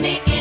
tiene que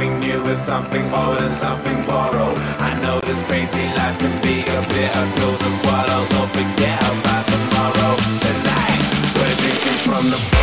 something new and something old and something borrowed. I know this crazy life can be a bitter pill to swallow, so forget about tomorrow. Tonight, we're drinking from the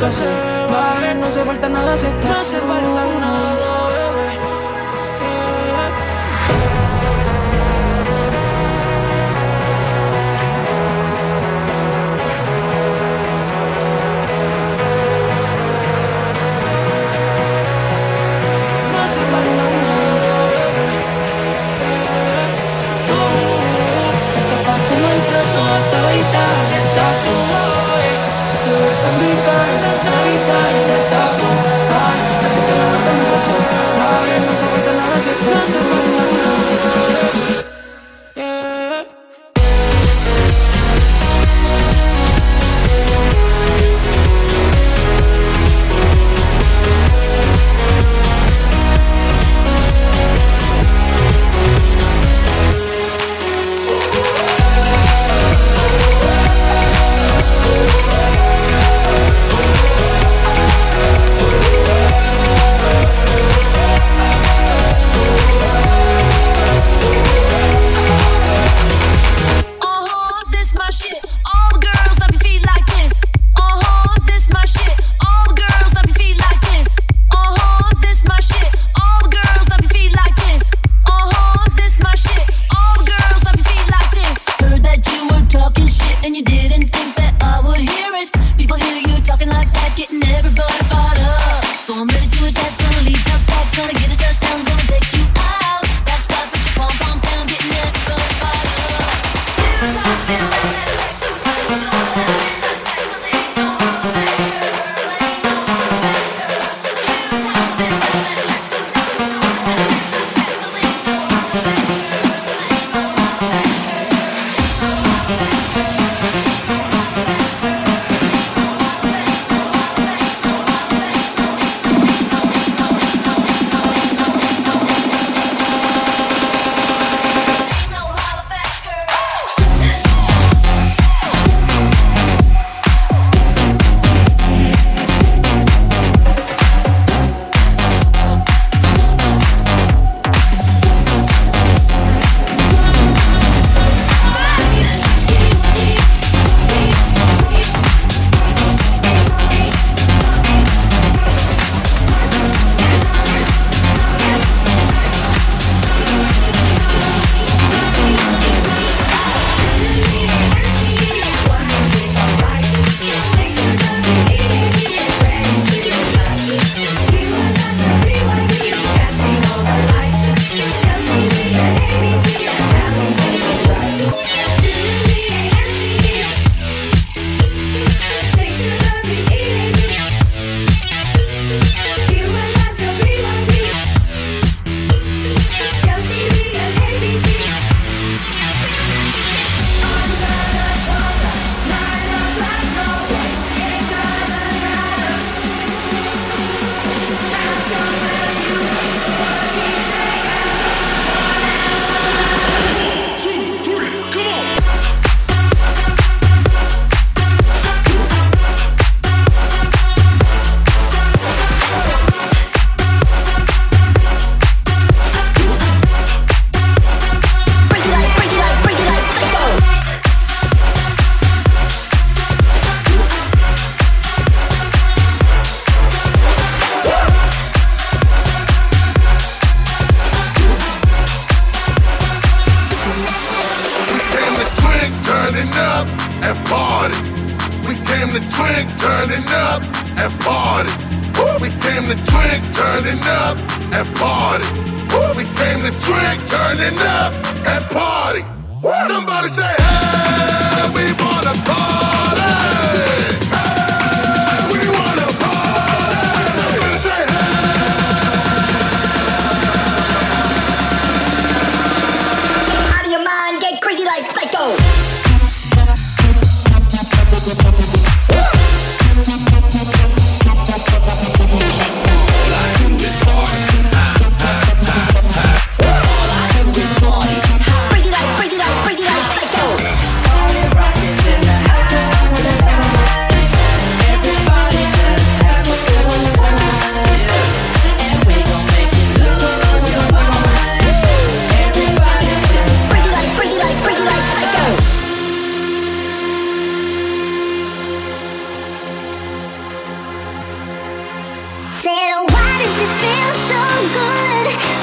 nunca se baje. No hace falta nada si está. No hace falta nada. closer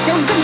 So good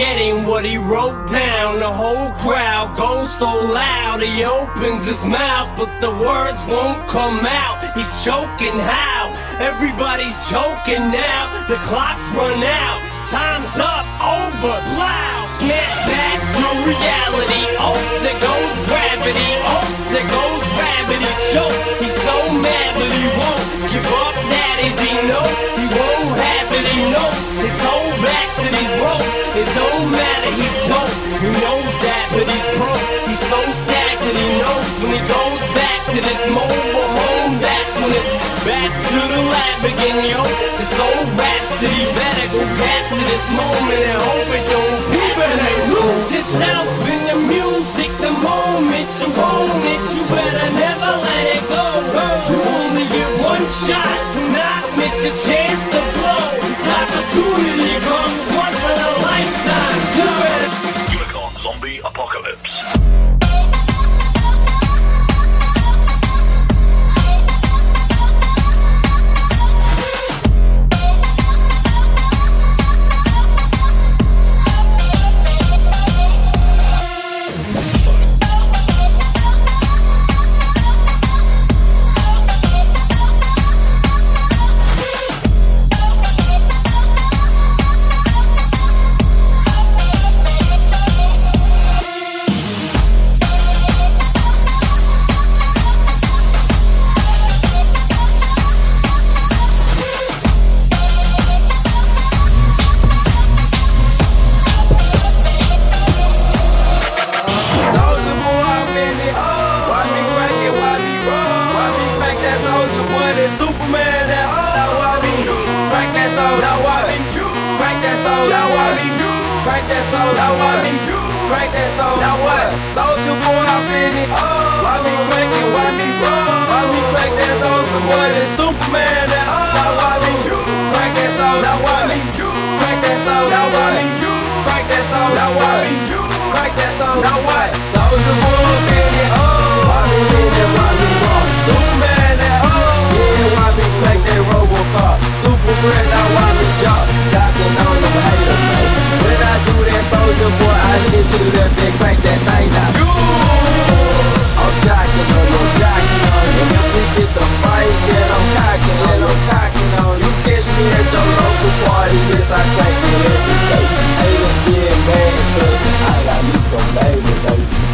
on forgetting what he wrote down. The whole crowd goes so loud. He opens his mouth, but the words won't come out. He's choking how? Everybody's choking now. The clock's run out. Time's up, over, plow. Snap back to reality. Oh, there goes gravity. Oh, there goes gravity. Choke. To this mobile home. That's when it's back to the lab again, yo. This old rhapsody better go capture this moment and hope it don't pass. better lose yourself in the music the moment you own it. You better never let it go. You only get one shot. Do not miss a chance to blow. This opportunity comes once in a lifetime. Unicorn Zombie Apocalypse. And crack that thing now. I'm jocking on you, jocking on you. If we get the fight, then I'm cocking, then I'm cocking on you. Catch me at your local party, yes I crack it every day. Haters get mad 'cause I got me some baby, baby.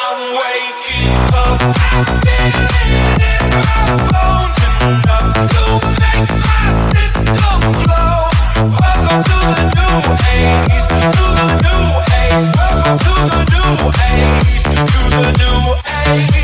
Welcome to the new age,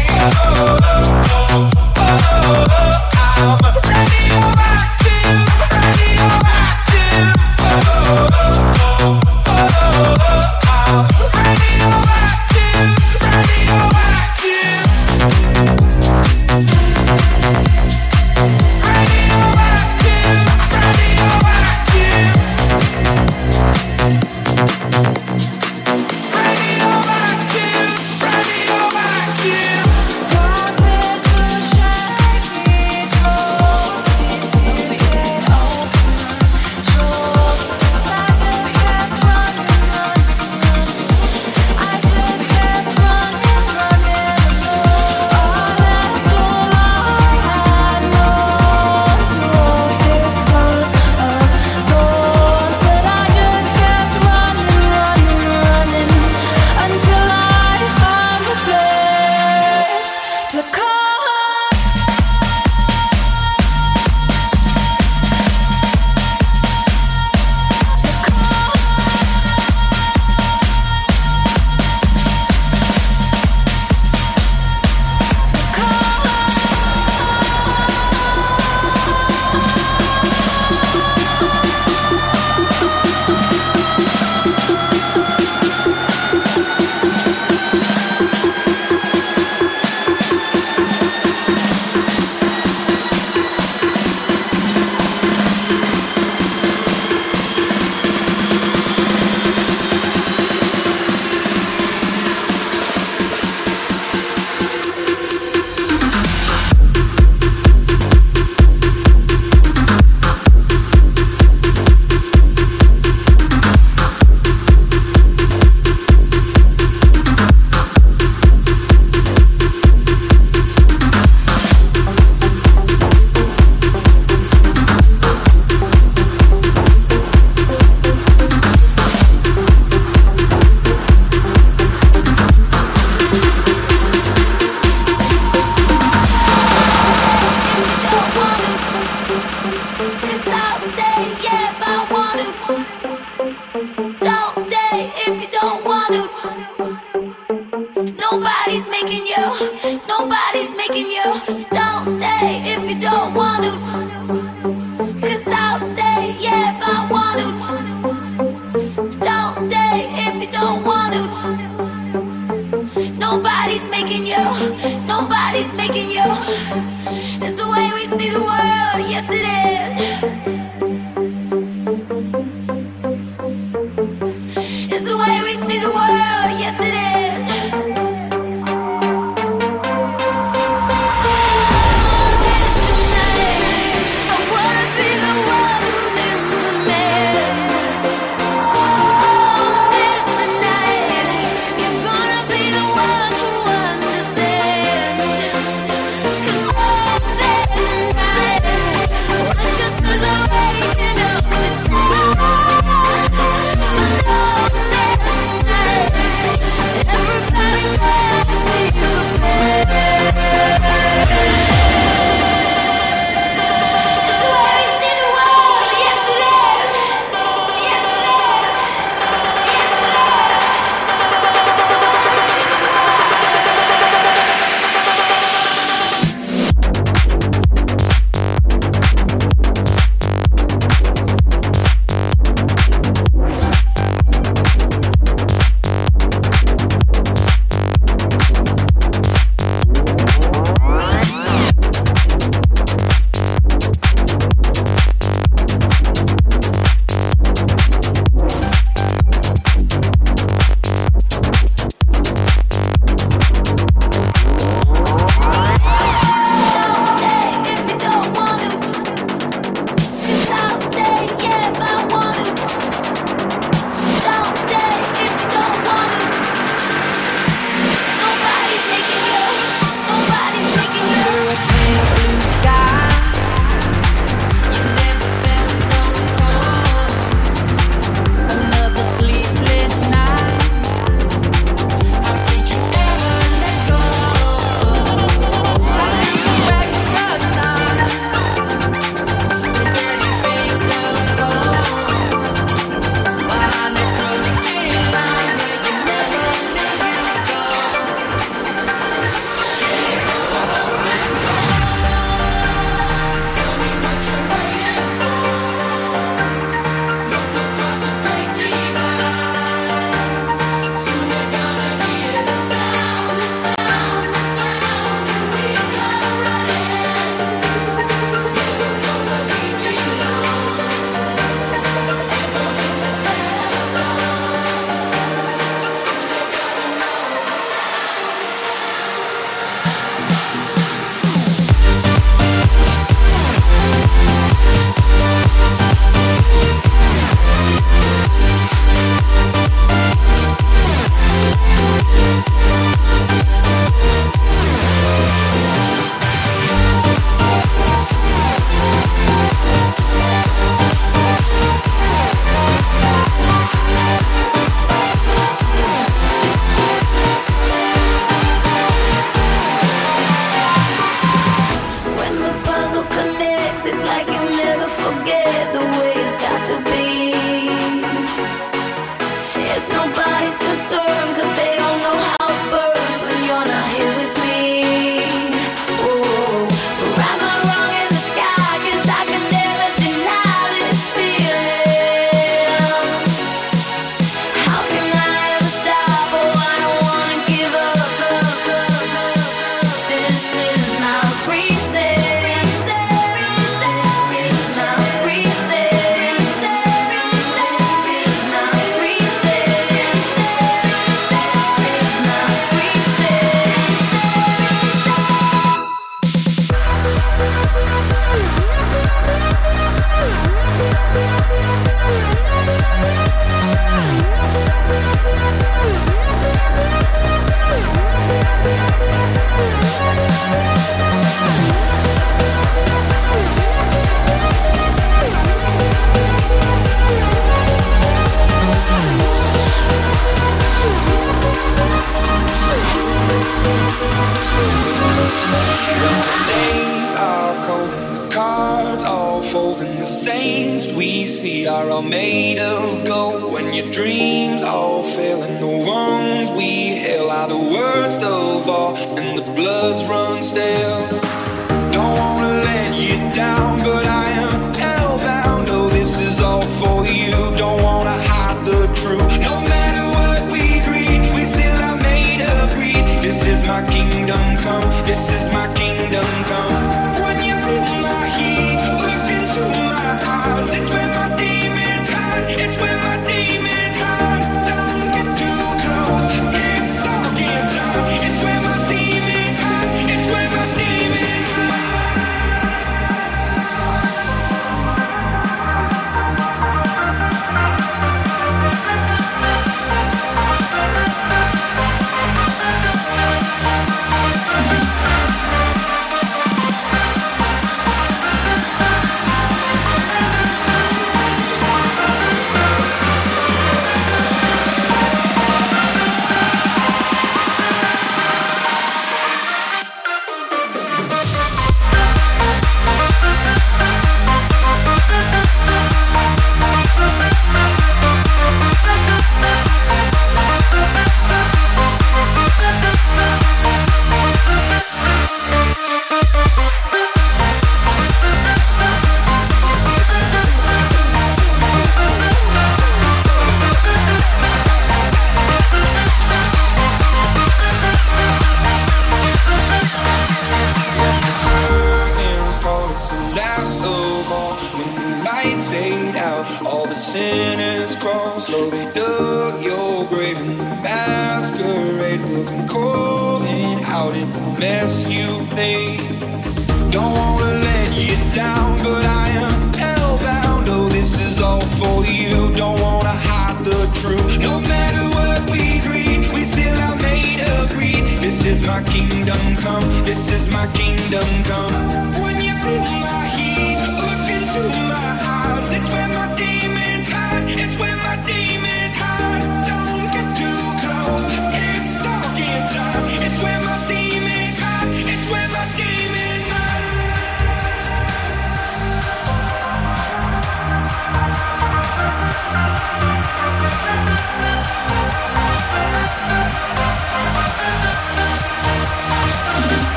my kingdom come. This is my kingdom come. When you feel my heat, look into my eyes. It's where